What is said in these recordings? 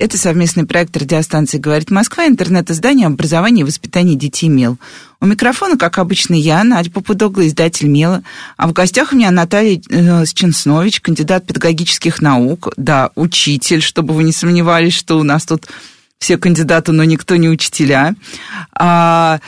Это совместный проект радиостанции «Говорит Москва», интернет-издание образования и воспитания детей «Мел». У микрофона, как обычно, я, Надя Попудогла, издатель «Мела». А в гостях у меня Наталья э, Сченснович, кандидат педагогических наук, да, учитель, чтобы вы не сомневались, что у нас тут все кандидаты, но никто не учителя. А,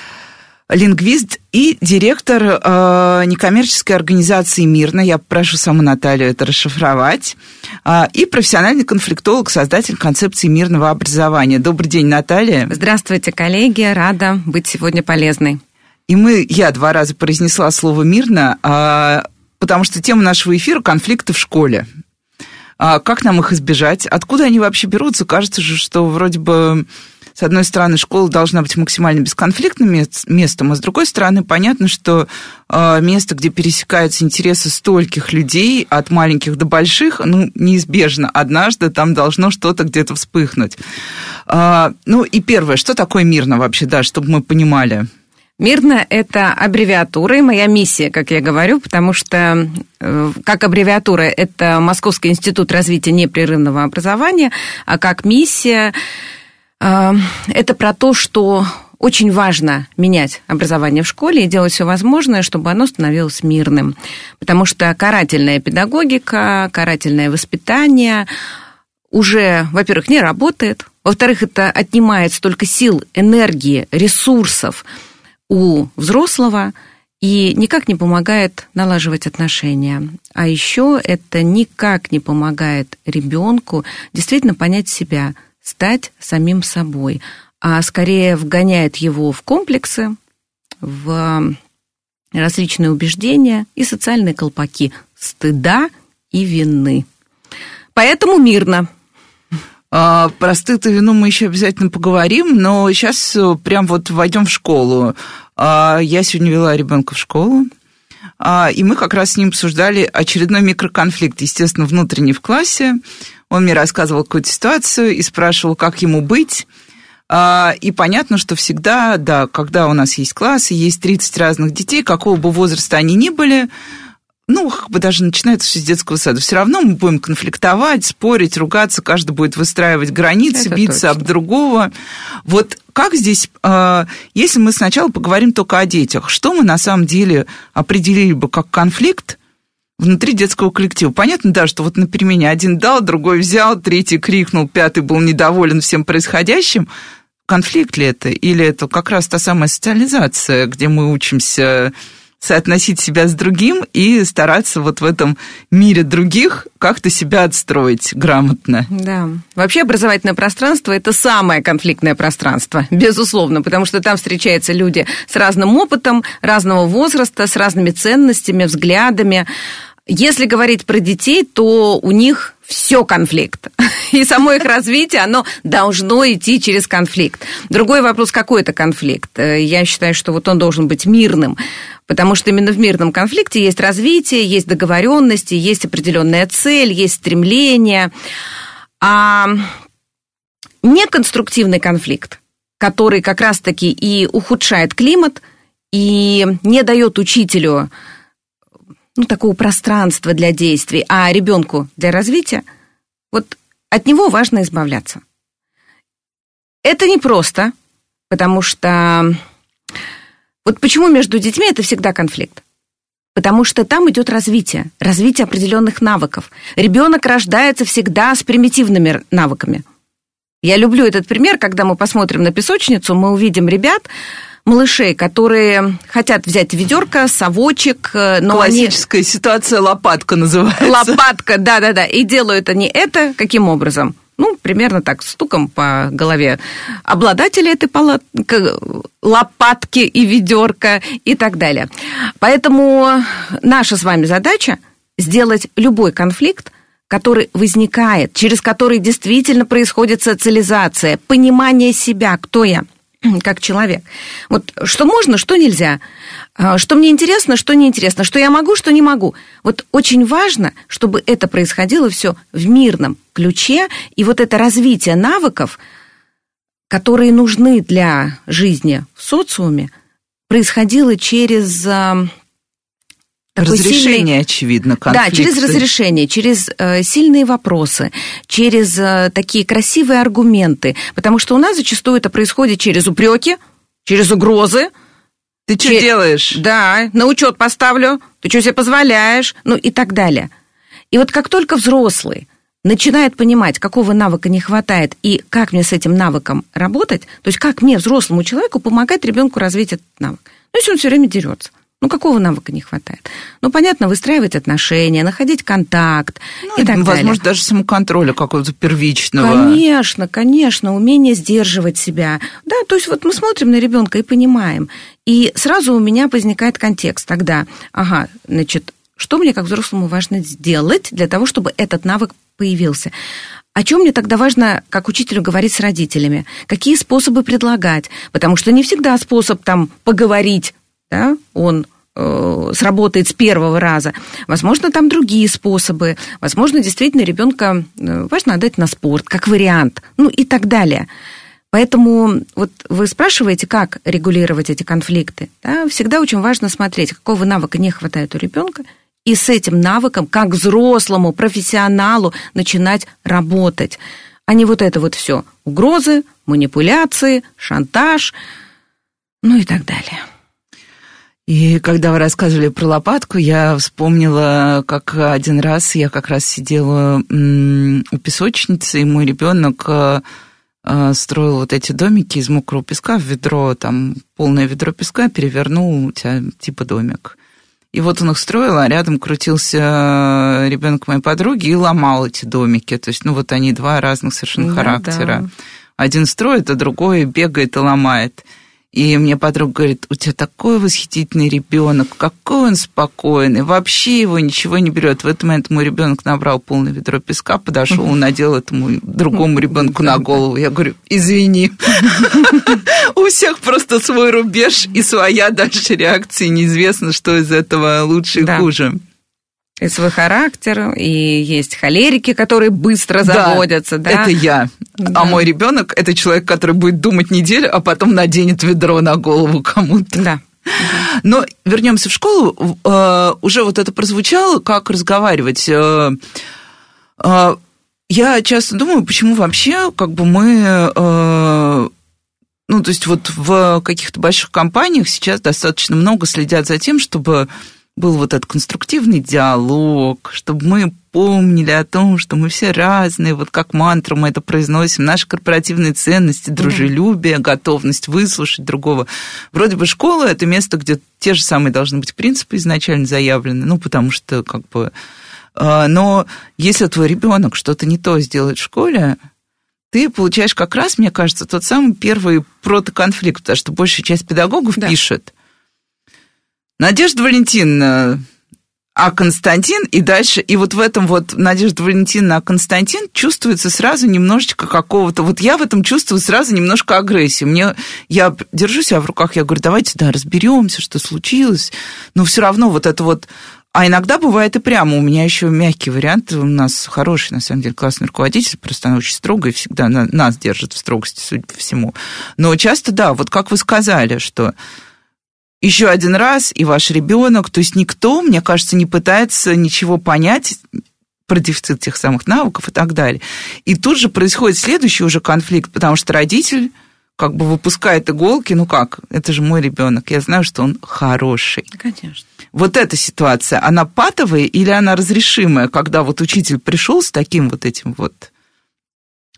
лингвист и директор э, некоммерческой организации «Мирно». Я прошу саму Наталью это расшифровать. Э, и профессиональный конфликтолог, создатель концепции мирного образования. Добрый день, Наталья. Здравствуйте, коллеги. Рада быть сегодня полезной. И мы, я два раза произнесла слово «мирно», э, потому что тема нашего эфира – конфликты в школе. А как нам их избежать? Откуда они вообще берутся? Кажется же, что вроде бы с одной стороны, школа должна быть максимально бесконфликтным местом, а с другой стороны, понятно, что а, место, где пересекаются интересы стольких людей, от маленьких до больших, ну, неизбежно, однажды там должно что-то где-то вспыхнуть. А, ну, и первое, что такое мирно вообще, да, чтобы мы понимали? Мирно – это аббревиатура, и моя миссия, как я говорю, потому что э, как аббревиатура – это Московский институт развития непрерывного образования, а как миссия это про то, что очень важно менять образование в школе и делать все возможное, чтобы оно становилось мирным. Потому что карательная педагогика, карательное воспитание уже, во-первых, не работает, во-вторых, это отнимает столько сил, энергии, ресурсов у взрослого и никак не помогает налаживать отношения. А еще это никак не помогает ребенку действительно понять себя – стать самим собой, а скорее вгоняет его в комплексы, в различные убеждения и социальные колпаки стыда и вины. Поэтому мирно. А, про стыд и вину мы еще обязательно поговорим, но сейчас э, прям вот войдем в школу. А, я сегодня вела ребенка в школу, а, и мы как раз с ним обсуждали очередной микроконфликт, естественно, внутренний в классе. Он мне рассказывал какую-то ситуацию и спрашивал, как ему быть. А, и понятно, что всегда, да, когда у нас есть класс и есть 30 разных детей, какого бы возраста они ни были, ну, как бы даже начинается все с детского сада. Все равно мы будем конфликтовать, спорить, ругаться, каждый будет выстраивать границы, Это биться точно. об другого. Вот как здесь, а, если мы сначала поговорим только о детях, что мы на самом деле определили бы как конфликт, внутри детского коллектива. Понятно, да, что вот на перемене один дал, другой взял, третий крикнул, пятый был недоволен всем происходящим. Конфликт ли это? Или это как раз та самая социализация, где мы учимся соотносить себя с другим и стараться вот в этом мире других как-то себя отстроить грамотно. Да. Вообще образовательное пространство – это самое конфликтное пространство, безусловно, потому что там встречаются люди с разным опытом, разного возраста, с разными ценностями, взглядами. Если говорить про детей, то у них все конфликт. И само их развитие, оно должно идти через конфликт. Другой вопрос, какой это конфликт? Э, я считаю, что вот он должен быть мирным, потому что именно в мирном конфликте есть развитие, есть договоренности, есть определенная цель, есть стремление. А неконструктивный конфликт, который как раз-таки и ухудшает климат, и не дает учителю ну, такого пространства для действий, а ребенку для развития, вот от него важно избавляться. Это непросто, потому что вот почему между детьми это всегда конфликт? Потому что там идет развитие, развитие определенных навыков. Ребенок рождается всегда с примитивными навыками. Я люблю этот пример, когда мы посмотрим на песочницу, мы увидим ребят, малышей, которые хотят взять ведерко, совочек, э, но Классическая они... ситуация лопатка называется. Лопатка, да-да-да. И делают они это каким образом? Ну, примерно так, стуком по голове обладателя этой палат... лопатки и ведерка и так далее. Поэтому наша с вами задача сделать любой конфликт, который возникает, через который действительно происходит социализация, понимание себя, кто я – как человек. Вот что можно, что нельзя, а, что мне интересно, что неинтересно, что я могу, что не могу. Вот очень важно, чтобы это происходило все в мирном ключе, и вот это развитие навыков, которые нужны для жизни в социуме, происходило через разрешение, сильный... очевидно, конфликты. Да, через разрешение, через э, сильные вопросы, через э, такие красивые аргументы. Потому что у нас зачастую это происходит через упреки, через угрозы. Ты что Чер... делаешь? Да, на учет поставлю, ты что себе позволяешь, ну и так далее. И вот как только взрослый начинает понимать, какого навыка не хватает и как мне с этим навыком работать, то есть как мне, взрослому человеку, помогать ребенку развить этот навык. Ну, если он все время дерется. Ну, какого навыка не хватает? Ну, понятно, выстраивать отношения, находить контакт ну, и так возможно, далее. Возможно, даже самоконтроля какого-то первичного. Конечно, конечно, умение сдерживать себя. Да, то есть вот мы смотрим на ребенка и понимаем. И сразу у меня возникает контекст тогда. Ага, значит, что мне как взрослому важно сделать для того, чтобы этот навык появился? О чем мне тогда важно, как учителю, говорить с родителями? Какие способы предлагать? Потому что не всегда способ там поговорить, да, он Э, сработает с первого раза. Возможно, там другие способы. Возможно, действительно ребенка э, важно отдать на спорт, как вариант, ну и так далее. Поэтому вот вы спрашиваете, как регулировать эти конфликты. Да? Всегда очень важно смотреть, какого навыка не хватает у ребенка, и с этим навыком, как взрослому профессионалу, начинать работать. А не вот это вот все. Угрозы, манипуляции, шантаж, ну и так далее. И когда вы рассказывали про лопатку, я вспомнила, как один раз я как раз сидела у песочницы, и мой ребенок э, э, строил вот эти домики из мокрого песка в ведро, там полное ведро песка, перевернул у тебя типа домик. И вот он их строил, а рядом крутился ребенок моей подруги и ломал эти домики. То есть, ну вот они два разных совершенно да, характера. Да. Один строит, а другой бегает и ломает. И мне подруга говорит, у тебя такой восхитительный ребенок, какой он спокойный, вообще его ничего не берет. В этот момент мой ребенок набрал полное ведро песка, подошел и надел этому другому ребенку на голову. Я говорю, извини, у всех просто свой рубеж и своя дальше реакция, неизвестно, что из этого лучше и хуже и свой характер, и есть холерики, которые быстро заводятся. Да, да? это я. Да. А мой ребенок это человек, который будет думать неделю, а потом наденет ведро на голову кому-то. Да. Но вернемся в школу. Э, уже вот это прозвучало, как разговаривать. Э, э, я часто думаю, почему вообще как бы мы ну, то есть вот в каких-то больших компаниях сейчас достаточно много следят за тем, чтобы был вот этот конструктивный диалог, чтобы мы помнили о том, что мы все разные, вот как мантру мы это произносим, наши корпоративные ценности, дружелюбие, готовность выслушать другого. Вроде бы школа – это место, где те же самые должны быть принципы изначально заявлены, ну, потому что как бы... А, но если твой ребенок что-то не то сделает в школе, ты получаешь как раз, мне кажется, тот самый первый протоконфликт, потому что большая часть педагогов да. пишет – Надежда Валентиновна, а Константин и дальше, и вот в этом вот Надежда Валентиновна, а Константин чувствуется сразу немножечко какого-то, вот я в этом чувствую сразу немножко агрессии. Мне, я держу себя в руках, я говорю, давайте, да, разберемся, что случилось, но все равно вот это вот а иногда бывает и прямо. У меня еще мягкий вариант. У нас хороший, на самом деле, классный руководитель, просто она очень строгая всегда нас держит в строгости, судя по всему. Но часто, да, вот как вы сказали, что еще один раз, и ваш ребенок. То есть никто, мне кажется, не пытается ничего понять про дефицит тех самых навыков и так далее. И тут же происходит следующий уже конфликт, потому что родитель как бы выпускает иголки, ну как, это же мой ребенок, я знаю, что он хороший. Конечно. Вот эта ситуация, она патовая или она разрешимая, когда вот учитель пришел с таким вот этим вот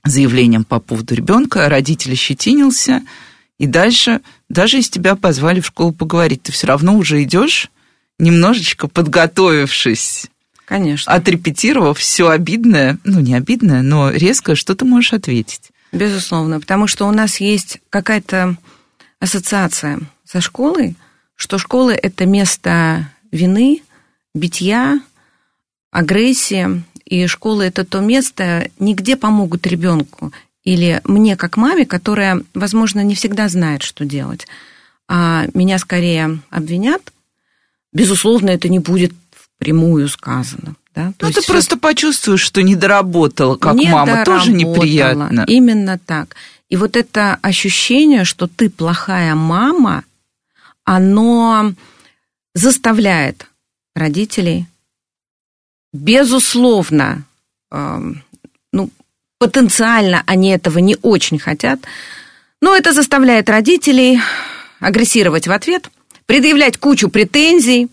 заявлением по поводу ребенка, родитель щетинился, и дальше, даже если тебя позвали в школу поговорить, ты все равно уже идешь, немножечко подготовившись. Конечно. Отрепетировав все обидное, ну не обидное, но резко, что ты можешь ответить? Безусловно, потому что у нас есть какая-то ассоциация со школой, что школа – это место вины, битья, агрессии, и школа – это то место, нигде помогут ребенку или мне как маме, которая, возможно, не всегда знает, что делать, а меня скорее обвинят, безусловно, это не будет впрямую сказано. Да? То ну, ты просто почувствуешь, что не доработала, как не мама, тоже неприятно. Именно так. И вот это ощущение, что ты плохая мама, оно заставляет родителей, безусловно, э, ну, потенциально они этого не очень хотят, но это заставляет родителей агрессировать в ответ, предъявлять кучу претензий.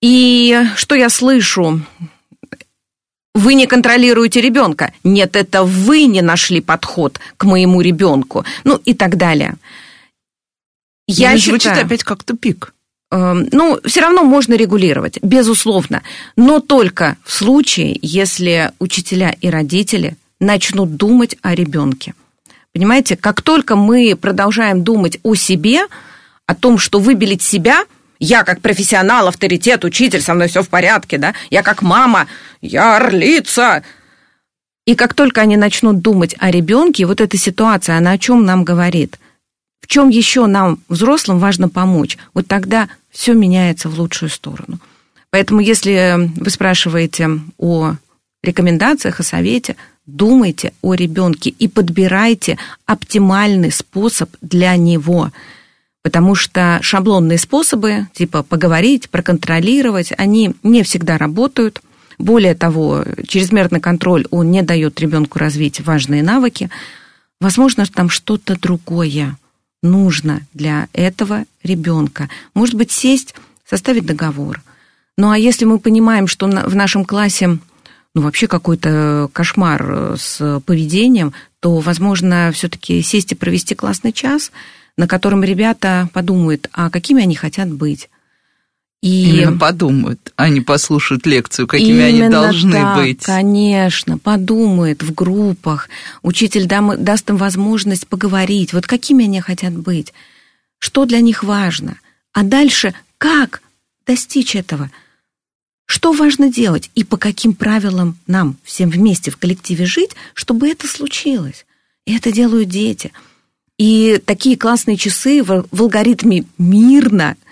И что я слышу? Вы не контролируете ребенка. Нет, это вы не нашли подход к моему ребенку. Ну и так далее. Я считаю, звучит опять как тупик. Эм, ну, все равно можно регулировать, безусловно, но только в случае, если учителя и родители начнут думать о ребенке. Понимаете, как только мы продолжаем думать о себе, о том, что выбелить себя, я как профессионал, авторитет, учитель, со мной все в порядке, да, я как мама, я орлица. И как только они начнут думать о ребенке, вот эта ситуация, она о чем нам говорит? В чем еще нам, взрослым, важно помочь? Вот тогда все меняется в лучшую сторону. Поэтому, если вы спрашиваете о рекомендациях, о совете, думайте о ребенке и подбирайте оптимальный способ для него. Потому что шаблонные способы, типа поговорить, проконтролировать, они не всегда работают. Более того, чрезмерный контроль, он не дает ребенку развить важные навыки. Возможно, там что-то другое нужно для этого ребенка. Может быть, сесть, составить договор. Ну а если мы понимаем, что в нашем классе ну, вообще какой-то кошмар э, с поведением, то, возможно, все-таки сесть и провести классный час, на котором ребята подумают, а какими они хотят быть. И... Именно подумают, а не послушают лекцию, какими Именно они должны так, быть. Конечно, подумают в группах. Учитель дам, даст им возможность поговорить, вот какими они хотят быть, что для них важно. А дальше как достичь этого? Что важно делать и по каким правилам нам всем вместе в коллективе жить, чтобы это случилось? И это делают дети. И такие классные часы в, в алгоритме мирно –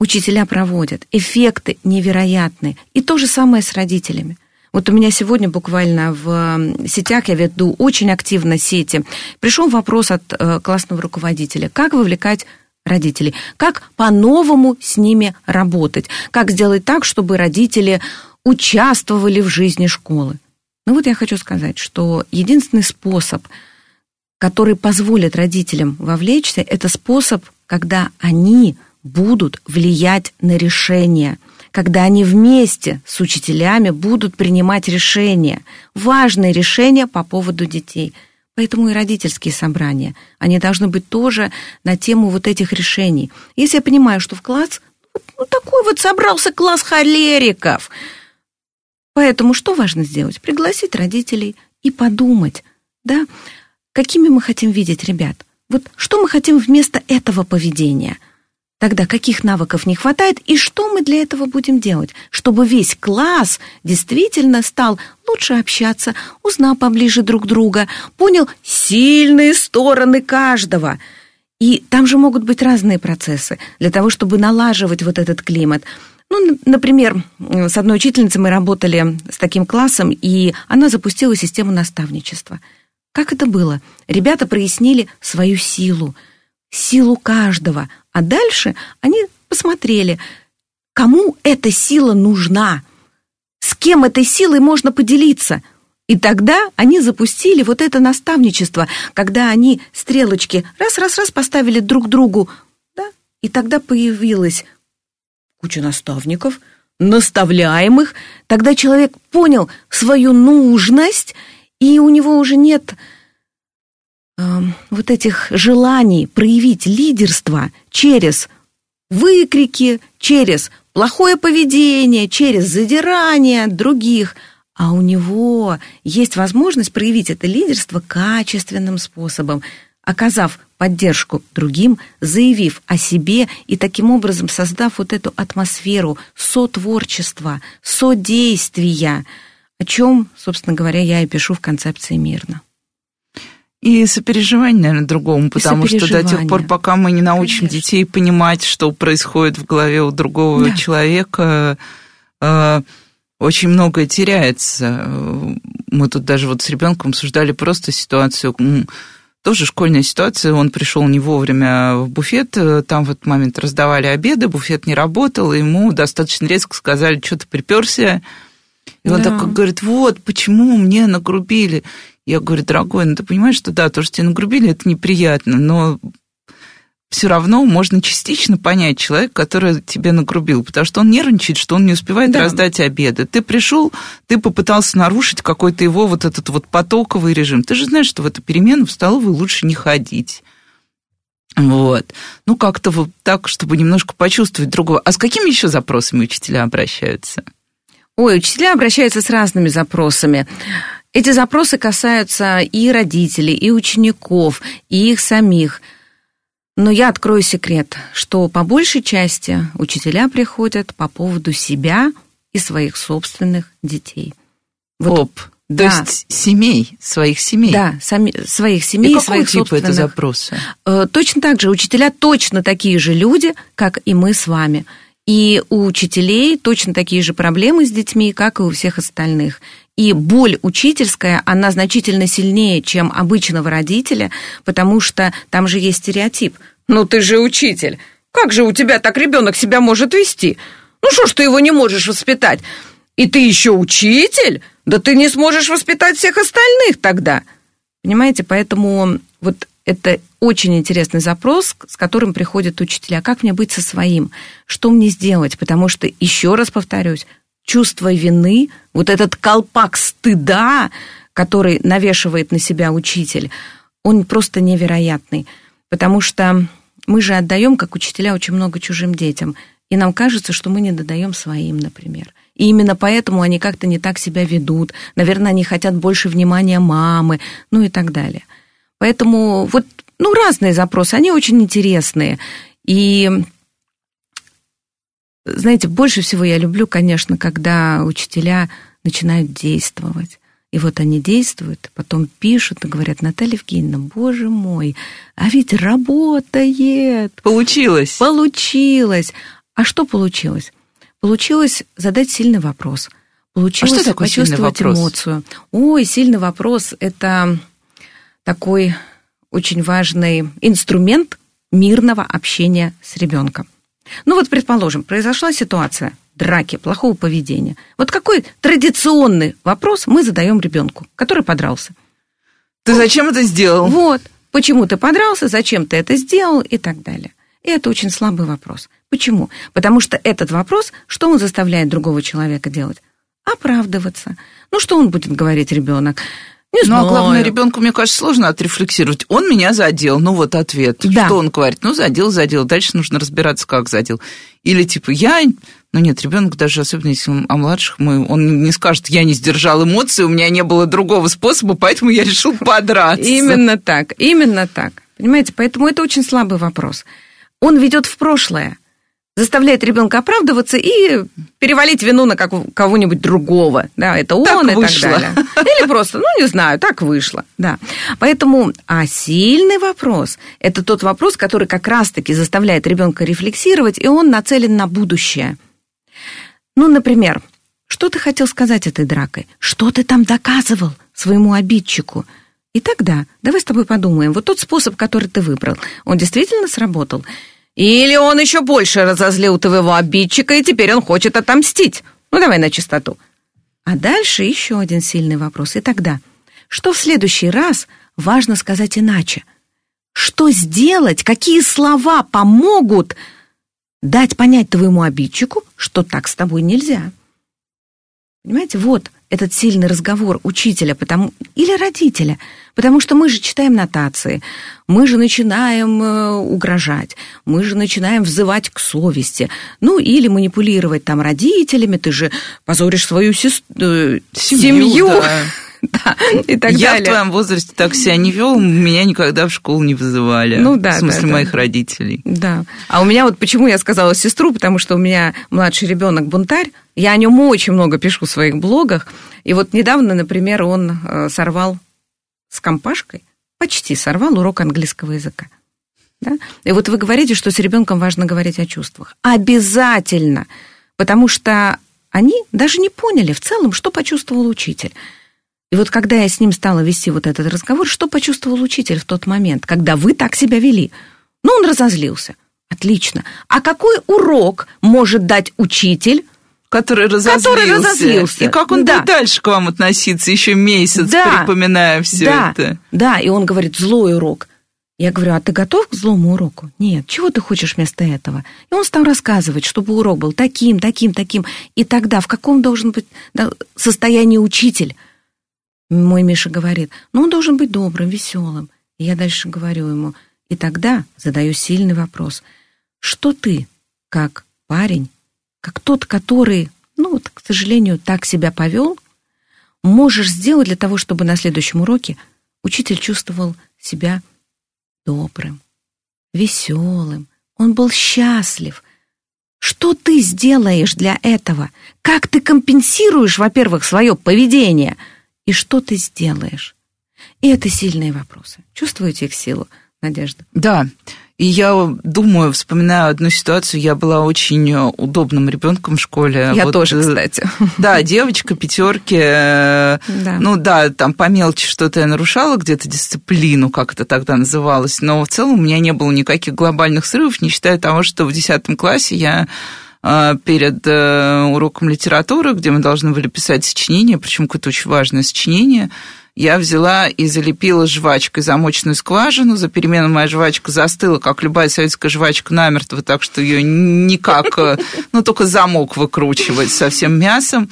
учителя проводят. Эффекты невероятные. И то же самое с родителями. Вот у меня сегодня буквально в сетях, я веду очень активно сети, пришел вопрос от э, классного руководителя, как вовлекать родителей, как по-новому с ними работать, как сделать так, чтобы родители участвовали в жизни школы. Ну вот я хочу сказать, что единственный способ, который позволит родителям вовлечься, это способ, когда они будут влиять на решения, когда они вместе с учителями будут принимать решения, важные решения по поводу детей. Поэтому и родительские собрания, они должны быть тоже на тему вот этих решений. Если я понимаю, что в класс, ну, такой вот собрался класс холериков, Поэтому что важно сделать? Пригласить родителей и подумать, да, какими мы хотим видеть ребят. Вот что мы хотим вместо этого поведения – Тогда каких навыков не хватает и что мы для этого будем делать, чтобы весь класс действительно стал лучше общаться, узнал поближе друг друга, понял сильные стороны каждого. И там же могут быть разные процессы для того, чтобы налаживать вот этот климат. Ну, например, с одной учительницей мы работали с таким классом, и она запустила систему наставничества. Как это было? Ребята прояснили свою силу, силу каждого, а дальше они посмотрели, кому эта сила нужна, с кем этой силой можно поделиться. И тогда они запустили вот это наставничество, когда они стрелочки раз-раз-раз поставили друг другу, да, и тогда появилась куча наставников, наставляемых, тогда человек понял свою нужность, и у него уже нет вот этих желаний проявить лидерство через выкрики, через плохое поведение, через задирание других, а у него есть возможность проявить это лидерство качественным способом, оказав поддержку другим, заявив о себе и таким образом создав вот эту атмосферу сотворчества, содействия, о чем, собственно говоря, я и пишу в концепции мирно. И сопереживание, наверное, другому, потому что до тех пор, пока мы не научим Конечно. детей понимать, что происходит в голове у другого да. человека, э, очень многое теряется. Мы тут даже вот с ребенком обсуждали просто ситуацию, тоже школьная ситуация, он пришел не вовремя в буфет, там в этот момент раздавали обеды, буфет не работал, и ему достаточно резко сказали, что ты приперся, и он да. так говорит, вот, почему мне нагрубили. Я говорю, дорогой, ну ты понимаешь, что да, то, что тебе нагрубили, это неприятно, но все равно можно частично понять человека, который тебе нагрубил, потому что он нервничает, что он не успевает да. раздать обеды. Ты пришел, ты попытался нарушить какой-то его вот этот вот потоковый режим. Ты же знаешь, что в эту перемену в столовую лучше не ходить. Вот. Ну, как-то вот так, чтобы немножко почувствовать другого. А с какими еще запросами учителя обращаются? Ой, учителя обращаются с разными запросами. Эти запросы касаются и родителей, и учеников, и их самих. Но я открою секрет, что по большей части учителя приходят по поводу себя и своих собственных детей. Вот, Оп, да. то есть семей, своих семей. Да, сами, своих семей, и своих типа собственных. это запросы? Э, точно так же, учителя точно такие же люди, как и мы с вами. И у учителей точно такие же проблемы с детьми, как и у всех остальных. И боль учительская, она значительно сильнее, чем обычного родителя, потому что там же есть стереотип. Ну ты же учитель. Как же у тебя так ребенок себя может вести? Ну что ж ты его не можешь воспитать? И ты еще учитель? Да ты не сможешь воспитать всех остальных тогда. Понимаете, поэтому вот это очень интересный запрос, с которым приходят учителя. Как мне быть со своим? Что мне сделать? Потому что, еще раз повторюсь, чувство вины, вот этот колпак стыда, который навешивает на себя учитель, он просто невероятный. Потому что мы же отдаем, как учителя, очень много чужим детям. И нам кажется, что мы не додаем своим, например. И именно поэтому они как-то не так себя ведут. Наверное, они хотят больше внимания мамы, ну и так далее. Поэтому вот, ну, разные запросы, они очень интересные. И знаете, больше всего я люблю, конечно, когда учителя начинают действовать. И вот они действуют, потом пишут и говорят, Наталья Евгеньевна, боже мой, а ведь работает. Получилось. Получилось. А что получилось? Получилось задать сильный вопрос. Получилось а что такое почувствовать эмоцию. Ой, сильный вопрос – это такой очень важный инструмент мирного общения с ребенком. Ну вот, предположим, произошла ситуация драки, плохого поведения. Вот какой традиционный вопрос мы задаем ребенку, который подрался? Ты зачем это сделал? Вот. Почему ты подрался, зачем ты это сделал и так далее. И это очень слабый вопрос. Почему? Потому что этот вопрос, что он заставляет другого человека делать? Оправдываться. Ну, что он будет говорить ребенок? Не знаю. Ну, а главное, ребенку, мне кажется, сложно отрефлексировать. Он меня задел, ну вот ответ. Да. Что он говорит? Ну, задел, задел. Дальше нужно разбираться, как задел. Или типа, я... Ну нет, ребенок даже, особенно если он о младших, мы, он не скажет, я не сдержал эмоции, у меня не было другого способа, поэтому я решил подраться. Именно так, именно так. Понимаете, поэтому это очень слабый вопрос. Он ведет в прошлое заставляет ребенка оправдываться и перевалить вину на кого-нибудь другого. Да, это он так и вышло. так далее. Или просто, ну, не знаю, так вышло. Да. Поэтому, а сильный вопрос – это тот вопрос, который как раз-таки заставляет ребенка рефлексировать, и он нацелен на будущее. Ну, например, что ты хотел сказать этой дракой? Что ты там доказывал своему обидчику? И тогда давай с тобой подумаем, вот тот способ, который ты выбрал, он действительно сработал – или он еще больше разозлил твоего обидчика, и теперь он хочет отомстить. Ну, давай на чистоту. А дальше еще один сильный вопрос. И тогда, что в следующий раз важно сказать иначе? Что сделать, какие слова помогут дать понять твоему обидчику, что так с тобой нельзя? Понимаете, вот этот сильный разговор учителя потому, или родителя, потому что мы же читаем нотации, мы же начинаем э, угрожать, мы же начинаем взывать к совести, ну или манипулировать там родителями, ты же позоришь свою сест... э, семью. семью. Да. Да, и так Я далее. в твоем возрасте так себя не вел, меня никогда в школу не вызывали. Ну да. В смысле, да, моих да. родителей. Да. А у меня вот почему я сказала сестру, потому что у меня младший ребенок бунтарь, я о нем очень много пишу в своих блогах. И вот недавно, например, он э, сорвал с компашкой почти сорвал урок английского языка. Да? И вот вы говорите, что с ребенком важно говорить о чувствах. Обязательно, потому что они даже не поняли в целом, что почувствовал учитель. И вот когда я с ним стала вести вот этот разговор, что почувствовал учитель в тот момент, когда вы так себя вели? Ну, он разозлился. Отлично. А какой урок может дать учитель который разозлился. Который разозлился. И как он да. будет дальше к вам относиться еще месяц, да. припоминая все да. это? Да, и он говорит, злой урок. Я говорю, а ты готов к злому уроку? Нет, чего ты хочешь вместо этого? И он стал рассказывать, чтобы урок был таким, таким, таким. И тогда в каком должен быть состоянии учитель? Мой Миша говорит, ну он должен быть добрым, веселым. И я дальше говорю ему, и тогда задаю сильный вопрос. Что ты, как парень, как тот, который, ну вот, к сожалению, так себя повел, можешь сделать для того, чтобы на следующем уроке учитель чувствовал себя добрым, веселым, он был счастлив. Что ты сделаешь для этого? Как ты компенсируешь, во-первых, свое поведение? И что ты сделаешь? И это сильные вопросы. Чувствуете их силу, Надежда? Да. И я думаю, вспоминаю одну ситуацию, я была очень удобным ребенком в школе. Я вот, тоже, э, кстати. Да, девочка, пятерки. Э, да. Ну да, там по мелочи что-то я нарушала, где-то дисциплину, как это тогда называлось. Но в целом у меня не было никаких глобальных срывов, не считая того, что в десятом классе я э, перед уроком литературы, где мы должны были писать сочинение, причем какое-то очень важное сочинение, я взяла и залепила жвачкой замочную скважину. За перемену моя жвачка застыла, как любая советская жвачка, намертво, так что ее никак, э, ну, только замок выкручивать со всем мясом.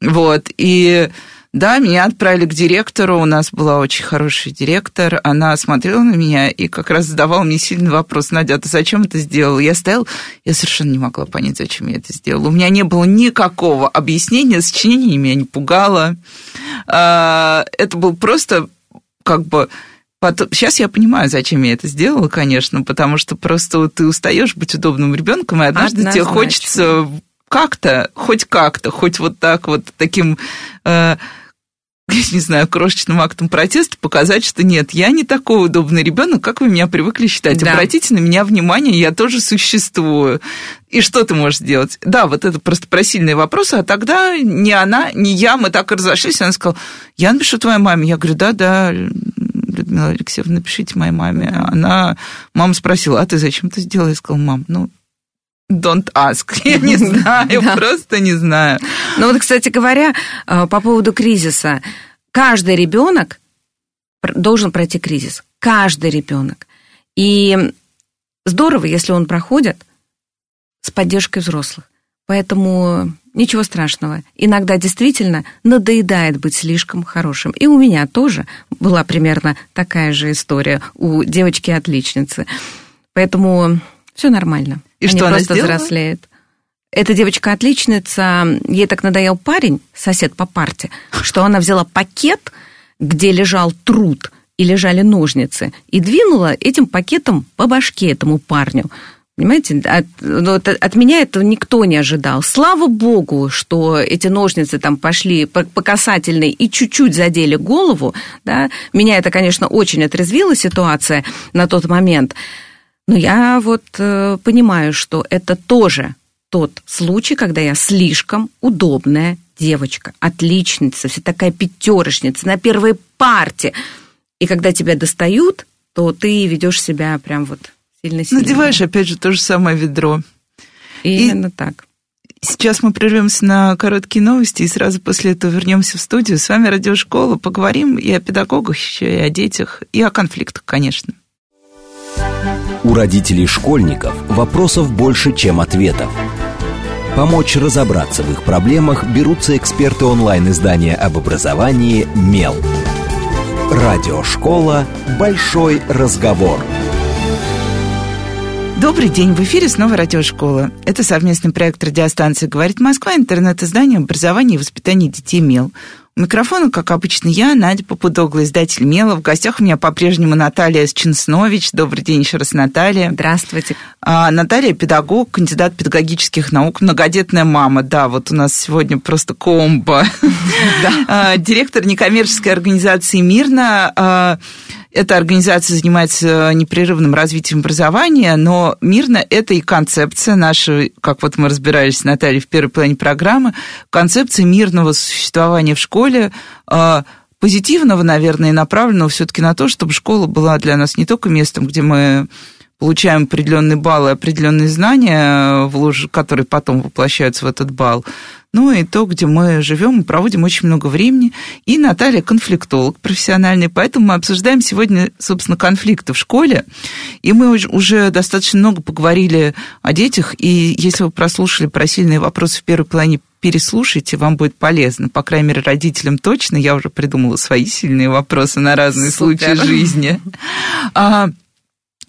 Вот, и да, меня отправили к директору, у нас была очень хороший директор, она смотрела на меня и как раз задавала мне сильный вопрос, Надя, а ты зачем это сделала? Я стояла, я совершенно не могла понять, зачем я это сделала. У меня не было никакого объяснения, сочинение меня не пугало. А, это был просто как бы Потом, сейчас я понимаю, зачем я это сделала, конечно, потому что просто ты устаешь быть удобным ребенком, и однажды Однозначно. тебе хочется как-то, хоть как-то, хоть вот так вот таким э, не знаю, крошечным актом протеста показать, что нет, я не такой удобный ребенок, как вы меня привыкли считать. Да. Обратите на меня внимание, я тоже существую. И что ты можешь сделать? Да, вот это просто про сильные вопросы, а тогда ни она, ни я, мы так и разошлись. Она сказала, я напишу твоей маме. Я говорю, да, да, Людмила Алексеевна, напишите моей маме. Она, мама спросила, а ты зачем это сделала? Я сказала, мам, ну, Don't ask. Я не знаю, просто не знаю. Ну вот, кстати говоря, э, по поводу кризиса. Каждый ребенок должен пройти кризис. Каждый ребенок. И здорово, если он проходит с поддержкой взрослых. Поэтому ничего страшного. Иногда действительно надоедает быть слишком хорошим. И у меня тоже была примерно такая же история у девочки-отличницы. Поэтому все нормально. И Они что просто она сделала? взрослеют. Эта девочка отличница, ей так надоел парень, сосед по парте, что она взяла пакет, где лежал труд и лежали ножницы, и двинула этим пакетом по башке этому парню. Понимаете, от, ну, от, от меня этого никто не ожидал. Слава богу, что эти ножницы там пошли по, по касательной и чуть-чуть задели голову. Да? Меня это, конечно, очень отрезвила ситуация на тот момент. Но я вот э, понимаю, что это тоже тот случай, когда я слишком удобная девочка, отличница, вся такая пятерочница на первой парте. И когда тебя достают, то ты ведешь себя прям вот сильно-сильно. Надеваешь опять же то же самое ведро. Именно и так. Сейчас мы прервемся на короткие новости и сразу после этого вернемся в студию. С вами Радиошкола. Поговорим и о педагогах еще, и о детях, и о конфликтах, конечно. У родителей школьников вопросов больше, чем ответов. Помочь разобраться в их проблемах берутся эксперты онлайн-издания об образовании «Мел». Радиошкола «Большой разговор». Добрый день, в эфире снова радиошкола. Это совместный проект радиостанции «Говорит Москва», интернет-издание образования и воспитания детей «Мел». У микрофона, как обычно, я, Надя Попудогла, издатель «Мела». В гостях у меня по-прежнему Наталья Счинснович. Добрый день еще раз, Наталья. Здравствуйте. А, Наталья – педагог, кандидат педагогических наук, многодетная мама. Да, вот у нас сегодня просто комбо. А, директор некоммерческой организации «Мирно». Эта организация занимается непрерывным развитием образования, но мирно это и концепция наша, как вот мы разбирались с Натальей в первой плане программы, концепция мирного существования в школе, а, позитивного, наверное, направленного все-таки на то, чтобы школа была для нас не только местом, где мы получаем определенные баллы, определенные знания, которые потом воплощаются в этот балл, ну и то, где мы живем, мы проводим очень много времени. И Наталья конфликтолог профессиональный, поэтому мы обсуждаем сегодня, собственно, конфликты в школе. И мы уже достаточно много поговорили о детях, и если вы прослушали про сильные вопросы в первой плане переслушайте, вам будет полезно. По крайней мере, родителям точно. Я уже придумала свои сильные вопросы на разные Супер. случаи жизни.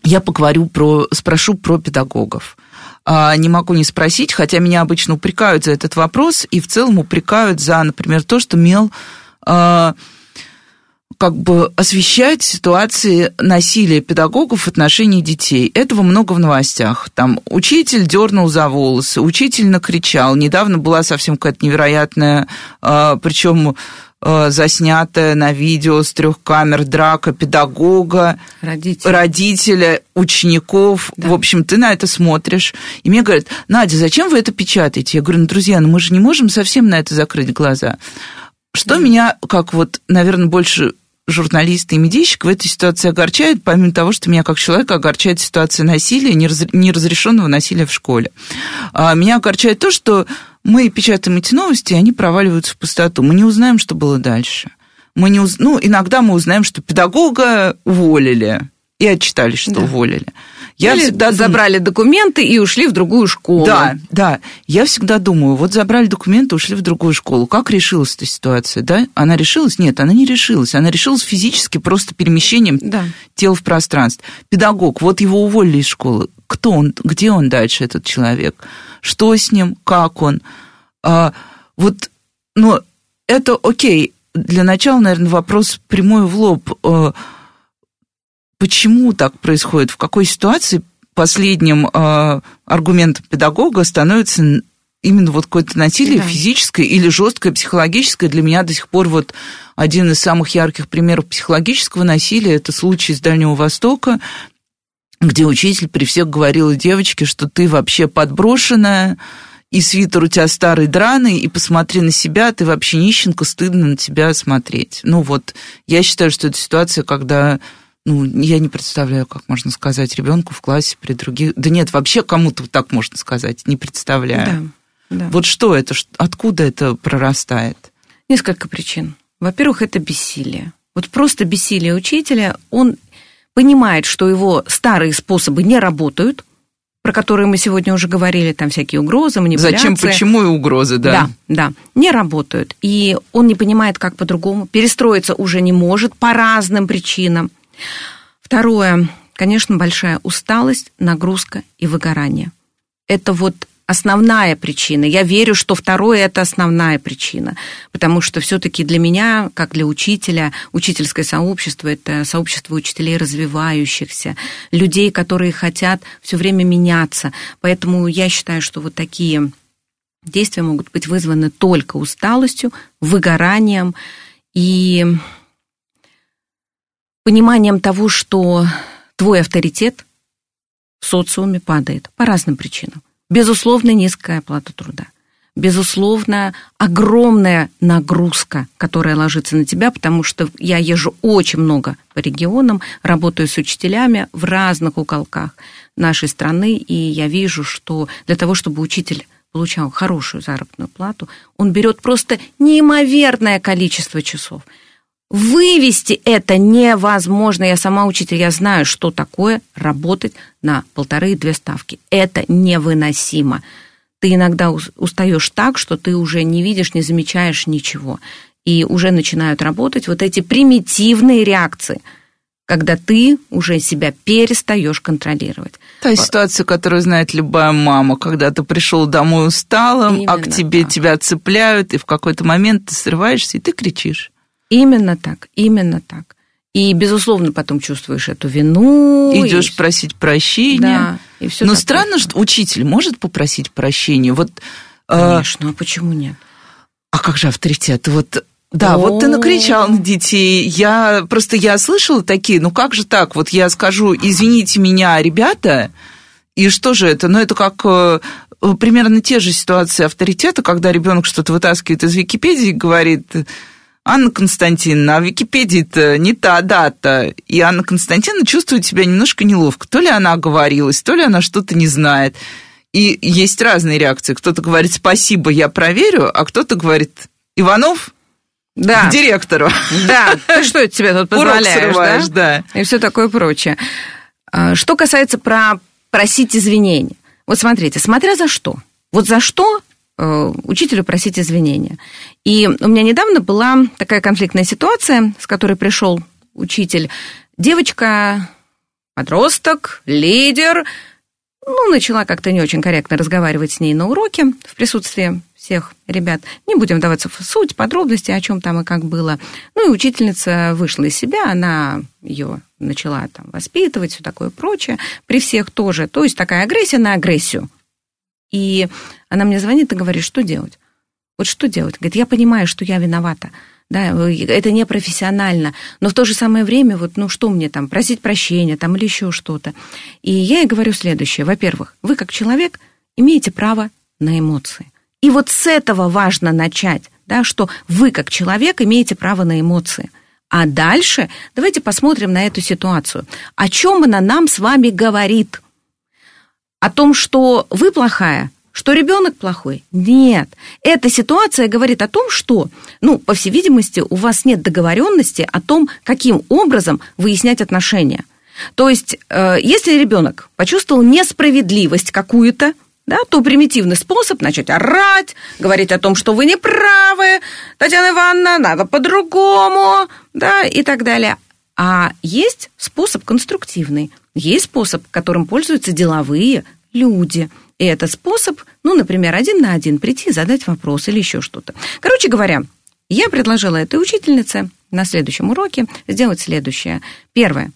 Я поговорю про, спрошу про педагогов. А, не могу не спросить, хотя меня обычно упрекают за этот вопрос, и в целом упрекают за, например, то, что мел а, как бы освещать ситуации насилия педагогов в отношении детей. Этого много в новостях. Там учитель дернул за волосы, учитель накричал. Недавно была совсем какая-то невероятная, а, причем заснятая на видео с трех камер драка педагога, родителя, родителя учеников. Да. В общем, ты на это смотришь. И мне говорят, Надя, зачем вы это печатаете? Я говорю, ну, друзья, ну мы же не можем совсем на это закрыть глаза. Что да. меня, как вот, наверное, больше журналиста и медийщик в этой ситуации огорчает, помимо того, что меня как человека огорчает ситуация насилия, неразрешенного насилия в школе. А меня огорчает то, что мы печатаем эти новости, и они проваливаются в пустоту. Мы не узнаем, что было дальше. Мы не уз... Ну, иногда мы узнаем, что педагога уволили, и отчитались, что да. уволили. Я Или всегда забрали документы и ушли в другую школу. Да, да. Я всегда думаю, вот забрали документы, ушли в другую школу. Как решилась эта ситуация, да? Она решилась? Нет, она не решилась. Она решилась физически просто перемещением да. тел в пространстве. Педагог, вот его уволили из школы. Кто он? Где он дальше, этот человек? Что с ним? Как он? А, вот, ну, это окей. Для начала, наверное, вопрос прямой в лоб а, – почему так происходит, в какой ситуации последним э, аргументом педагога становится именно вот какое-то насилие да. физическое или жесткое психологическое. Для меня до сих пор вот один из самых ярких примеров психологического насилия – это случай из Дальнего Востока, где учитель при всех говорил девочке, что ты вообще подброшенная, и свитер у тебя старый, драный, и посмотри на себя, ты вообще нищенка, стыдно на тебя смотреть. Ну вот, я считаю, что это ситуация, когда ну, я не представляю, как можно сказать ребенку в классе при других. Да нет, вообще кому-то так можно сказать, не представляю. Да, да. Вот что это, откуда это прорастает? Несколько причин. Во-первых, это бессилие. Вот просто бессилие учителя, он понимает, что его старые способы не работают, про которые мы сегодня уже говорили, там всякие угрозы, манипуляции. Зачем, почему и угрозы, да. Да, да, не работают. И он не понимает, как по-другому. Перестроиться уже не может по разным причинам. Второе, конечно, большая усталость, нагрузка и выгорание. Это вот основная причина. Я верю, что второе это основная причина, потому что все-таки для меня, как для учителя, учительское сообщество это сообщество учителей развивающихся, людей, которые хотят все время меняться. Поэтому я считаю, что вот такие действия могут быть вызваны только усталостью, выгоранием и пониманием того, что твой авторитет в социуме падает по разным причинам. Безусловно, низкая оплата труда. Безусловно, огромная нагрузка, которая ложится на тебя, потому что я езжу очень много по регионам, работаю с учителями в разных уголках нашей страны, и я вижу, что для того, чтобы учитель получал хорошую заработную плату, он берет просто неимоверное количество часов – Вывести это невозможно. Я сама учитель, я знаю, что такое работать на полторы-две ставки. Это невыносимо. Ты иногда устаешь так, что ты уже не видишь, не замечаешь ничего. И уже начинают работать вот эти примитивные реакции, когда ты уже себя перестаешь контролировать. Та ситуация, которую знает любая мама, когда ты пришел домой усталым, Именно а к тебе так. тебя цепляют, и в какой-то момент ты срываешься, и ты кричишь. Именно так, именно так. И, безусловно, потом чувствуешь эту вину. Идешь и... просить прощения. Да, и все Но такое. странно, что учитель может попросить прощения. Вот, э, Конечно, а почему нет? А как же авторитет? Вот Да, О-о-о. вот ты накричал на детей. Я просто я слышала такие, ну как же так? Вот я скажу, извините меня, ребята, и что же это? Ну это как э, примерно те же ситуации авторитета, когда ребенок что-то вытаскивает из Википедии и говорит, Анна Константиновна, а в Википедии-то не та дата. И Анна Константиновна чувствует себя немножко неловко. То ли она оговорилась, то ли она что-то не знает. И есть разные реакции. Кто-то говорит «спасибо, я проверю», а кто-то говорит «Иванов, да. к директору». Да, ты что это тебе тут позволяешь, срываешь, да? да? И все такое прочее. А, что касается про просить извинений. Вот смотрите, смотря за что. Вот за что учителю просить извинения. И у меня недавно была такая конфликтная ситуация, с которой пришел учитель. Девочка, подросток, лидер, ну, начала как-то не очень корректно разговаривать с ней на уроке в присутствии всех ребят. Не будем даваться в суть, подробности, о чем там и как было. Ну и учительница вышла из себя, она ее начала там воспитывать, все такое прочее. При всех тоже. То есть такая агрессия на агрессию. И она мне звонит и говорит, что делать? Вот что делать? Говорит, я понимаю, что я виновата да, это не профессионально, но в то же самое время, вот, ну, что мне там, просить прощения там или еще что-то. И я ей говорю следующее. Во-первых, вы как человек имеете право на эмоции. И вот с этого важно начать, да, что вы как человек имеете право на эмоции. А дальше давайте посмотрим на эту ситуацию. О чем она нам с вами говорит? О том, что вы плохая, что ребенок плохой? Нет. Эта ситуация говорит о том, что, ну, по всей видимости, у вас нет договоренности о том, каким образом выяснять отношения. То есть, э, если ребенок почувствовал несправедливость какую-то, да, то примитивный способ начать орать, говорить о том, что вы не правы, Татьяна Ивановна, надо по-другому, да, и так далее. А есть способ конструктивный, есть способ, которым пользуются деловые люди – и это способ, ну, например, один на один прийти, задать вопрос или еще что-то. Короче говоря, я предложила этой учительнице на следующем уроке сделать следующее. Первое.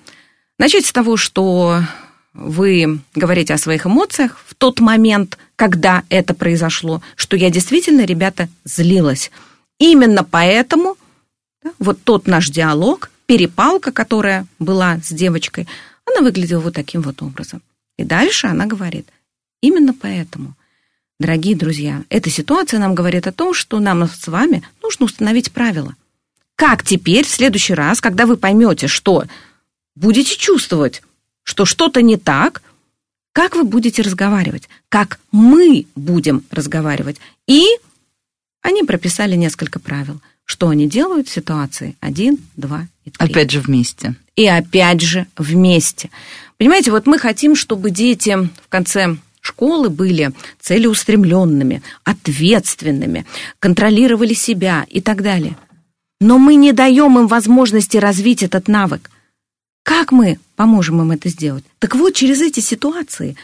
Начать с того, что вы говорите о своих эмоциях в тот момент, когда это произошло, что я действительно, ребята, злилась. Именно поэтому да, вот тот наш диалог, перепалка, которая была с девочкой, она выглядела вот таким вот образом. И дальше она говорит – Именно поэтому, дорогие друзья, эта ситуация нам говорит о том, что нам с вами нужно установить правила. Как теперь, в следующий раз, когда вы поймете, что будете чувствовать, что что-то не так, как вы будете разговаривать, как мы будем разговаривать. И они прописали несколько правил, что они делают в ситуации один, два и три. Опять же вместе. И опять же вместе. Понимаете, вот мы хотим, чтобы дети в конце Школы были целеустремленными, ответственными, контролировали себя и так далее. Но мы не даем им возможности развить этот навык. Как мы поможем им это сделать? Так вот, через эти ситуации,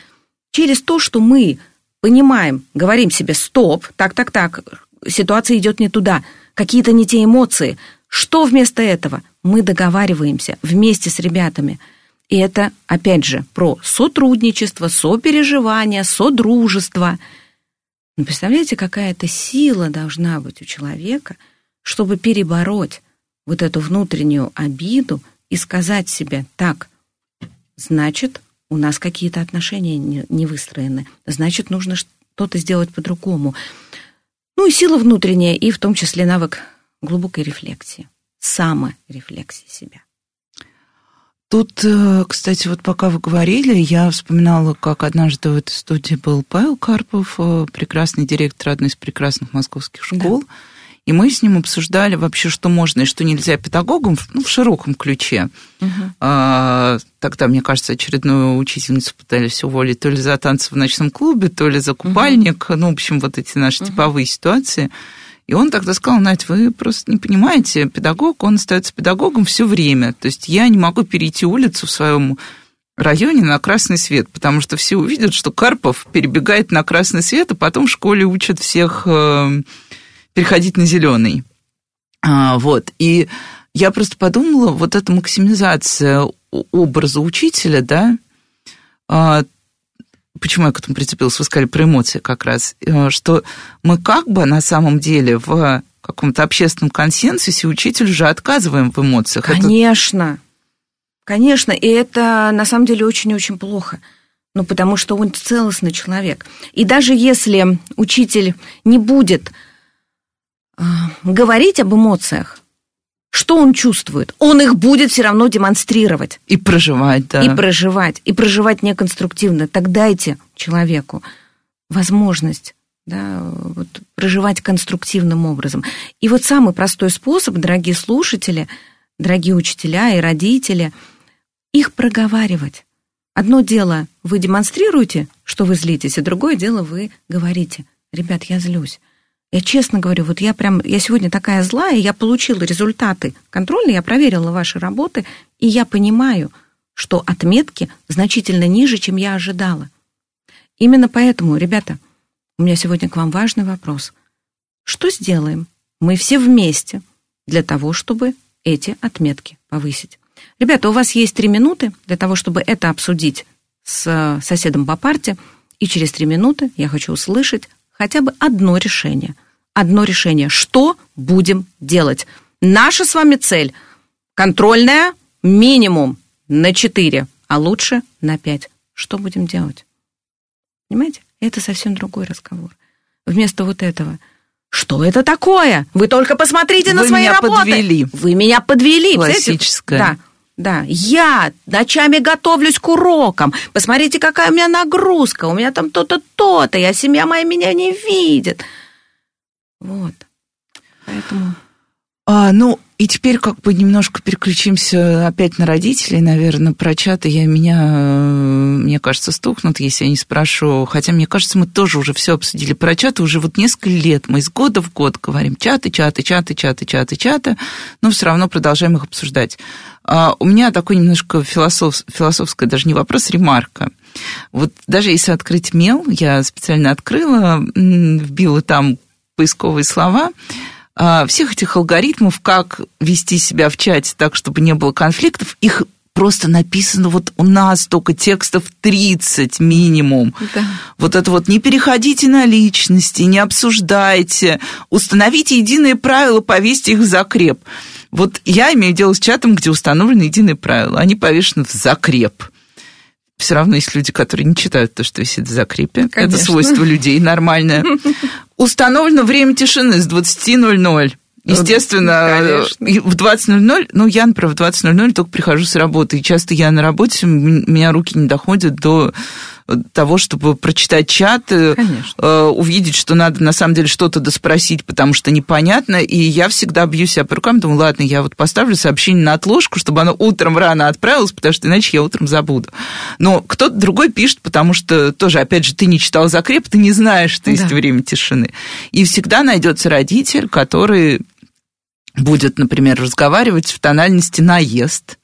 через то, что мы понимаем, говорим себе «стоп», так-так-так, ситуация идет не туда, какие-то не те эмоции. Что вместо этого? Мы договариваемся вместе с ребятами – и это, опять же, про сотрудничество, сопереживание, содружество. Но представляете, какая то сила должна быть у человека, чтобы перебороть вот эту внутреннюю обиду и сказать себе, так, значит, у нас какие-то отношения не выстроены, значит, нужно что-то сделать по-другому. Ну и сила внутренняя, и в том числе навык глубокой рефлексии, саморефлексии себя. Тут, э, кстати, вот пока вы говорили, я вспоминала, как однажды в этой студии был Павел Карпов, э, прекрасный директор одной из прекрасных московских школ. Да. И мы с ним обсуждали вообще, что можно и что нельзя педагогам ну, в широком ключе. Угу. А, тогда, мне кажется, очередную учительницу пытались уволить то ли за танцы в ночном клубе, то ли за купальник. Угу. Ну, в общем, вот эти наши угу. типовые ситуации. И он тогда сказал, Надь, вы просто не понимаете, педагог, он остается педагогом все время. То есть я не могу перейти улицу в своем районе на красный свет, потому что все увидят, что Карпов перебегает на красный свет, а потом в школе учат всех э, переходить на зеленый. А, вот. И я просто подумала, вот эта максимизация образа учителя, да, а, почему я к этому прицепилась, вы сказали про эмоции как раз, э, что мы как бы на самом деле в каком-то общественном консенсусе учитель уже отказываем в эмоциях. Конечно. Это... Конечно, и это на самом деле очень-очень плохо. Ну, потому что он целостный человек. И даже если учитель не будет э, говорить об эмоциях, что он чувствует? Он их будет все равно демонстрировать. И проживать, да. И проживать. И проживать неконструктивно. Так дайте человеку возможность да, вот, проживать конструктивным образом. И вот самый простой способ, дорогие слушатели, дорогие учителя и родители, их проговаривать. Одно дело вы демонстрируете, что вы злитесь, и другое дело вы говорите, ребят, я злюсь. Я честно говорю, вот я прям, я сегодня такая злая, я получила результаты контрольные, я проверила ваши работы, и я понимаю, что отметки значительно ниже, чем я ожидала. Именно поэтому, ребята, у меня сегодня к вам важный вопрос. Что сделаем мы все вместе для того, чтобы эти отметки повысить? Ребята, у вас есть три минуты для того, чтобы это обсудить с соседом по парте, и через три минуты я хочу услышать хотя бы одно решение. Одно решение. Что будем делать? Наша с вами цель контрольная минимум на 4, а лучше на 5. Что будем делать? Понимаете? Это совсем другой разговор. Вместо вот этого. Что это такое? Вы только посмотрите на Вы свои меня работы. подвели. Вы меня подвели. Классическое. Да. Да, я ночами готовлюсь к урокам. Посмотрите, какая у меня нагрузка. У меня там то-то, то-то. Я семья моя меня не видит. Вот. Поэтому... А, ну, и теперь как бы немножко переключимся опять на родителей, наверное, про чаты. Я меня, э, мне кажется, стукнут, если я не спрошу. Хотя, мне кажется, мы тоже уже все обсудили про чаты. Уже вот несколько лет мы из года в год говорим чаты, чаты, чаты, чаты, чаты, чаты, но все равно продолжаем их обсуждать. А у меня такой немножко философ, философская, даже не вопрос, ремарка. Вот даже если открыть мел, я специально открыла, вбила там поисковые слова, всех этих алгоритмов, как вести себя в чате так, чтобы не было конфликтов, их просто написано вот у нас только текстов 30 минимум. Да. Вот это вот не переходите на личности, не обсуждайте, установите единые правила, повесьте их в закреп. Вот я имею дело с чатом, где установлены единые правила. Они повешены в закреп все равно есть люди, которые не читают то, что висит в закрепе. Конечно. Это свойство людей нормальное. Установлено время тишины с 20.00. Естественно, Конечно. в 20.00, ну, я, например, в 20.00 только прихожу с работы, и часто я на работе, у меня руки не доходят до того, чтобы прочитать чат, э, э, увидеть, что надо на самом деле что-то доспросить, потому что непонятно, и я всегда бью себя по рукам, думаю, ладно, я вот поставлю сообщение на отложку, чтобы оно утром рано отправилось, потому что иначе я утром забуду. Но кто-то другой пишет, потому что тоже, опять же, ты не читал закреп, ты не знаешь, что есть да. время тишины. И всегда найдется родитель, который будет, например, разговаривать в тональности наезд,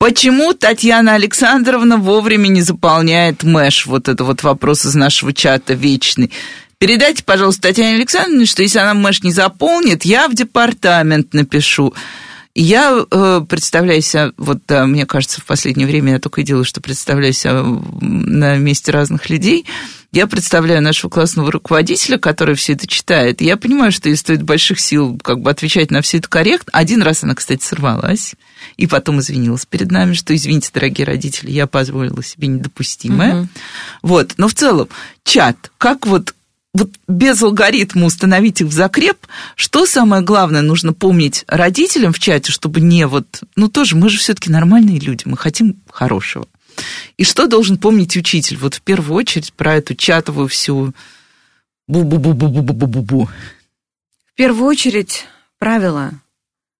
Почему Татьяна Александровна вовремя не заполняет мэш? Вот это вот вопрос из нашего чата вечный. Передайте, пожалуйста, Татьяне Александровне, что если она мэш не заполнит, я в департамент напишу. Я э, представляю себя, вот да, мне кажется, в последнее время я только и делаю, что представляю себя на месте разных людей. Я представляю нашего классного руководителя, который все это читает. Я понимаю, что ей стоит больших сил как бы отвечать на все это корректно. Один раз она, кстати, сорвалась и потом извинилась перед нами, что, извините, дорогие родители, я позволила себе недопустимое. Угу. Вот, но в целом чат, как вот вот без алгоритма установить их в закреп, что самое главное нужно помнить родителям в чате, чтобы не вот, ну тоже, мы же все-таки нормальные люди, мы хотим хорошего. И что должен помнить учитель? Вот в первую очередь про эту чатовую всю бу-бу-бу-бу-бу-бу-бу-бу. В первую очередь правила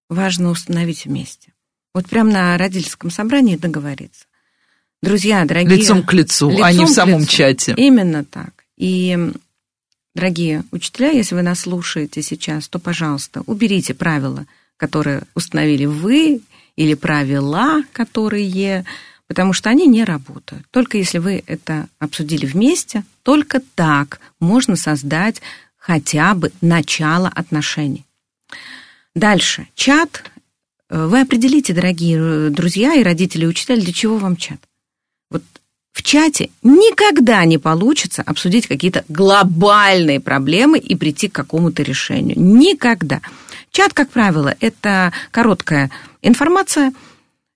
важно установить вместе. Вот прямо на родительском собрании договориться. Друзья, дорогие... Лицом к лицу, лицом а не в самом лицу. чате. Именно так. И, дорогие учителя, если вы нас слушаете сейчас, то, пожалуйста, уберите правила, которые установили вы, или правила, которые потому что они не работают. Только если вы это обсудили вместе, только так можно создать хотя бы начало отношений. Дальше. Чат. Вы определите, дорогие друзья и родители, и учителя, для чего вам чат. Вот в чате никогда не получится обсудить какие-то глобальные проблемы и прийти к какому-то решению. Никогда. Чат, как правило, это короткая информация,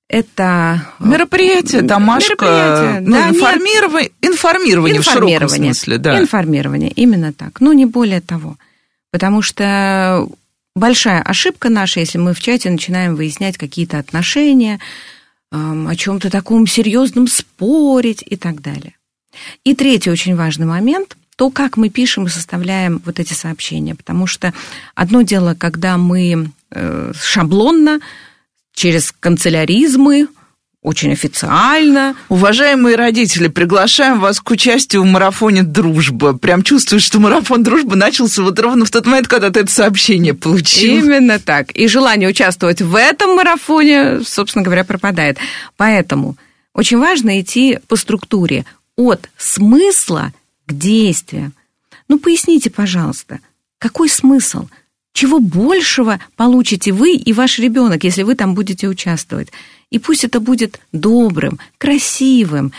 это... Мероприятие, домашка, мероприятие, ну, да, информирование, информирование, информирование в широком смысле, да. Информирование, именно так, ну, не более того. Потому что большая ошибка наша, если мы в чате начинаем выяснять какие-то отношения, о чем-то таком серьезном спорить и так далее. И третий очень важный момент – то, как мы пишем и составляем вот эти сообщения. Потому что одно дело, когда мы э, шаблонно, через канцеляризмы, очень официально. Уважаемые родители, приглашаем вас к участию в марафоне «Дружба». Прям чувствую, что марафон «Дружба» начался вот ровно в тот момент, когда ты это сообщение получил. Именно так. И желание участвовать в этом марафоне, собственно говоря, пропадает. Поэтому очень важно идти по структуре от смысла к действиям. Ну, поясните, пожалуйста, какой смысл? Чего большего получите вы и ваш ребенок, если вы там будете участвовать? И пусть это будет добрым, красивым,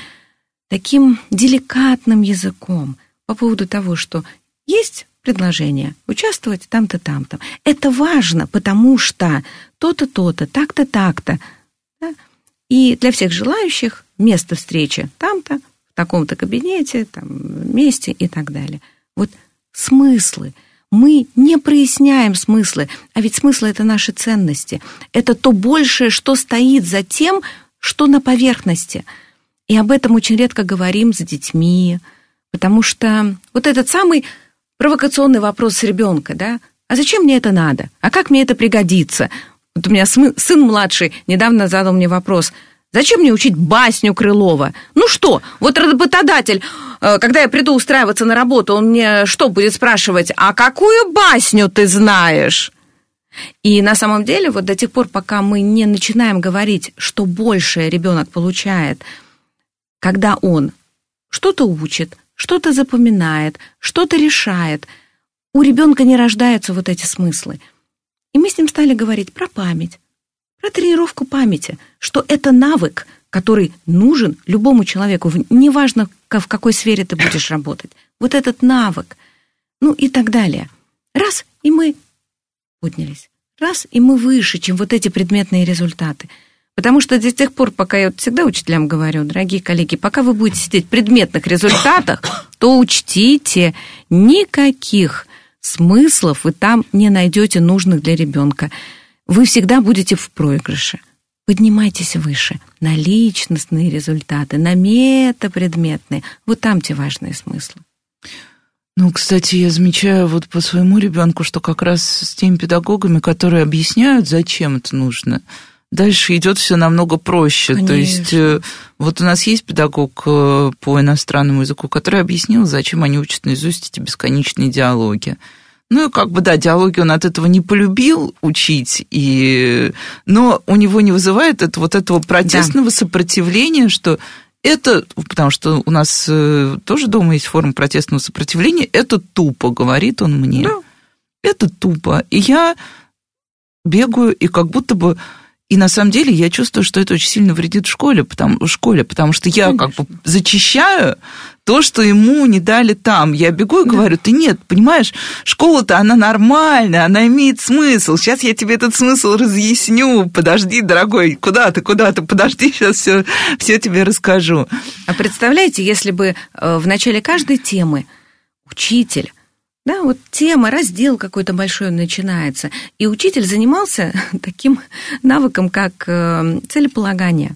таким деликатным языком по поводу того, что есть предложение участвовать там-то, там-то. Это важно, потому что то-то, то-то, так-то, так-то. Да? И для всех желающих место встречи там-то, в таком-то кабинете, там, месте и так далее. Вот смыслы – мы не проясняем смыслы, а ведь смыслы – это наши ценности. Это то большее, что стоит за тем, что на поверхности. И об этом очень редко говорим с детьми, потому что вот этот самый провокационный вопрос с ребенка, да, а зачем мне это надо? А как мне это пригодится? Вот у меня сын младший недавно задал мне вопрос – Зачем мне учить басню Крылова? Ну что, вот работодатель, э, когда я приду устраиваться на работу, он мне что будет спрашивать, а какую басню ты знаешь? И на самом деле, вот до тех пор, пока мы не начинаем говорить, что большее ребенок получает, когда он что-то учит, что-то запоминает, что-то решает, у ребенка не рождаются вот эти смыслы. И мы с ним стали говорить про память, про тренировку памяти, что это навык, который нужен любому человеку, неважно, в какой сфере ты будешь работать. Вот этот навык, ну и так далее. Раз, и мы поднялись. Раз, и мы выше, чем вот эти предметные результаты. Потому что до тех пор, пока я вот всегда учителям говорю, дорогие коллеги, пока вы будете сидеть в предметных результатах, то учтите, никаких смыслов вы там не найдете нужных для ребенка вы всегда будете в проигрыше. Поднимайтесь выше, на личностные результаты, на метапредметные. Вот там те важные смыслы. Ну, кстати, я замечаю вот по своему ребенку, что как раз с теми педагогами, которые объясняют, зачем это нужно, дальше идет все намного проще. Конечно. То есть э, вот у нас есть педагог э, по иностранному языку, который объяснил, зачем они учат наизусть эти бесконечные диалоги. Ну, и как бы, да, диалоги он от этого не полюбил учить, и... но у него не вызывает это, вот этого протестного да. сопротивления, что это, потому что у нас э, тоже дома есть форма протестного сопротивления, это тупо, говорит он мне. Да. Это тупо. И я бегаю, и как будто бы и на самом деле я чувствую, что это очень сильно вредит школе, потому, школе, потому что я Конечно. как бы зачищаю то, что ему не дали там. Я бегу и говорю, ты нет, понимаешь, школа-то она нормальная, она имеет смысл. Сейчас я тебе этот смысл разъясню. Подожди, дорогой, куда ты, куда ты, подожди, сейчас все, все тебе расскажу. А представляете, если бы э, в начале каждой темы учитель да, вот тема, раздел какой-то большой начинается. И учитель занимался таким навыком, как э, целеполагание.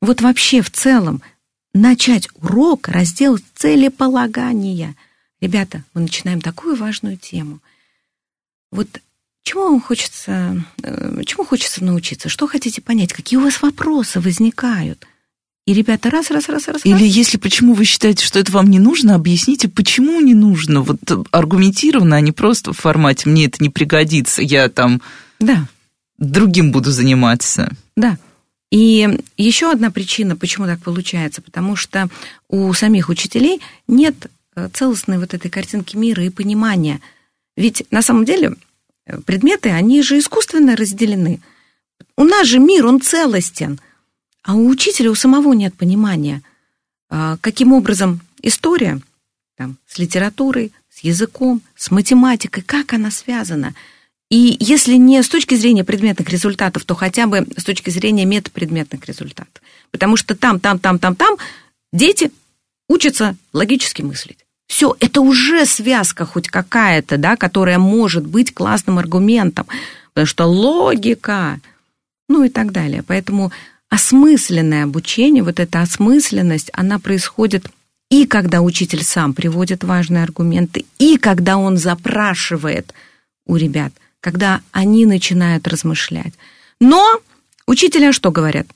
Вот вообще в целом начать урок, раздел целеполагания. Ребята, мы начинаем такую важную тему. Вот чему вам хочется, э, чему хочется научиться? Что хотите понять? Какие у вас вопросы возникают? И ребята раз, раз, раз, раз. Или раз. если почему вы считаете, что это вам не нужно, объясните, почему не нужно. Вот аргументированно, а не просто в формате «мне это не пригодится, я там да. другим буду заниматься». Да. И еще одна причина, почему так получается, потому что у самих учителей нет э, целостной вот этой картинки мира и понимания. Ведь на самом деле э, предметы, они же искусственно разделены. У нас же мир, он целостен – а у учителя у самого нет понимания. а, каким образом история там, с литературой, с языком, с математикой, как она связана. И если не с точки зрения предметных результатов, то хотя бы с точки зрения метапредметных результатов. Потому что там, там, там, там, там дети учатся логически мыслить. Все, это уже связка хоть какая-то, да, которая может быть классным аргументом, потому что логика, ну и так далее. Поэтому осмысленное обучение, вот эта осмысленность, она происходит и когда учитель сам приводит важные аргументы, и когда он запрашивает у ребят, когда они начинают размышлять. Но учителя что говорят?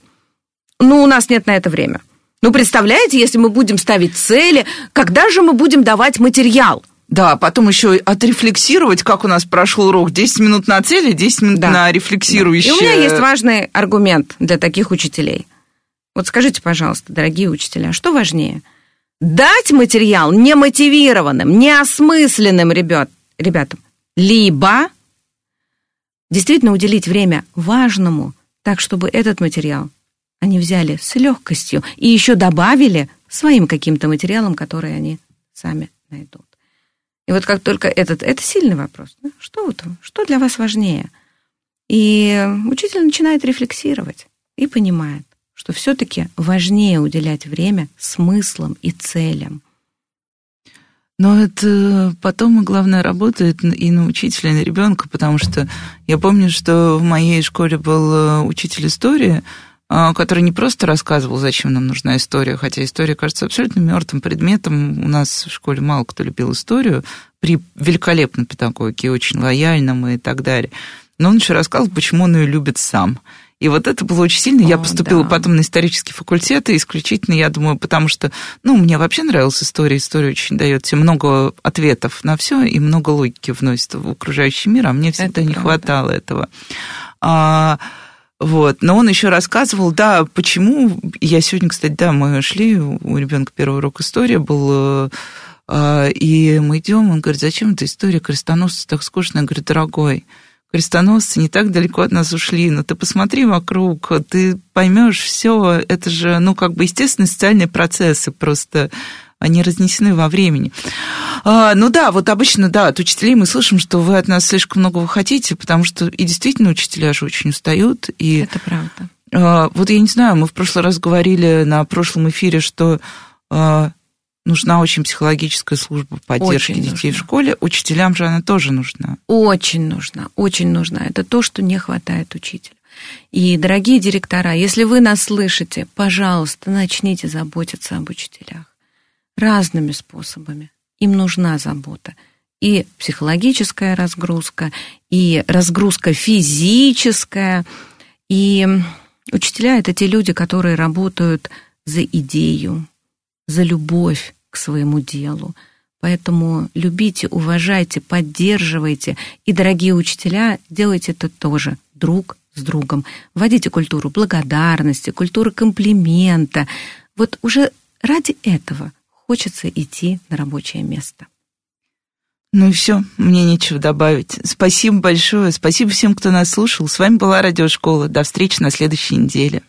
Ну, у нас нет на это время. Ну, представляете, если мы будем ставить цели, когда же мы будем давать материал? Да, потом еще отрефлексировать, как у нас прошел урок. 10 минут на цели, 10 минут да. на рефлексирующие. Да. И у меня есть важный аргумент для таких учителей. Вот скажите, пожалуйста, дорогие учителя, что важнее? Дать материал немотивированным, неосмысленным ребят, ребятам, либо действительно уделить время важному, так, чтобы этот материал они взяли с легкостью и еще добавили своим каким-то материалом, который они сами найдут. И вот как только этот, это сильный вопрос. Да? Что, вот, что для вас важнее? И учитель начинает рефлексировать и понимает, что все-таки важнее уделять время смыслам и целям. Но это потом, и главное, работает и на учителя, и на ребенка, потому что я помню, что в моей школе был э, учитель истории, который не просто рассказывал, зачем нам нужна история, хотя история кажется абсолютно мертвым предметом. У нас в школе мало кто любил историю при великолепной педагоге, очень лояльном и так далее. Но он еще рассказывал, почему он ее любит сам. И вот это было очень сильно. О, я поступила да. потом на исторический факультет, и исключительно, я думаю, потому что, ну, мне вообще нравилась история. История очень дает тебе много ответов на все и много логики вносит в окружающий мир, а мне всегда это не правда. хватало этого. Вот. Но он еще рассказывал, да, почему. Я сегодня, кстати, да, мы шли, у ребенка первый урок истории был, э, и мы идем, он говорит, зачем эта история крестоносца так скучно? Я говорю, дорогой, крестоносцы не так далеко от нас ушли, но ты посмотри вокруг, ты поймешь все, это же, ну, как бы естественные социальные процессы, просто они разнесены во времени. А, ну да, вот обычно, да, от учителей мы слышим, что вы от нас слишком многого хотите, потому что и действительно учителя же очень устают. И, Это правда. А, вот я не знаю, мы в прошлый раз говорили на прошлом эфире, что а, нужна очень психологическая служба поддержки очень детей нужна. в школе. Учителям же она тоже нужна. Очень нужна, очень нужна. Это то, что не хватает учителю. И, дорогие директора, если вы нас слышите, пожалуйста, начните заботиться об учителях разными способами им нужна забота. И психологическая разгрузка, и разгрузка физическая. И учителя — это те люди, которые работают за идею, за любовь к своему делу. Поэтому любите, уважайте, поддерживайте. И, дорогие учителя, делайте это тоже друг с другом. Вводите культуру благодарности, культуру комплимента. Вот уже ради этого хочется идти на рабочее место. Ну и все, мне нечего добавить. Спасибо большое, спасибо всем, кто нас слушал. С вами была Радиошкола. До встречи на следующей неделе.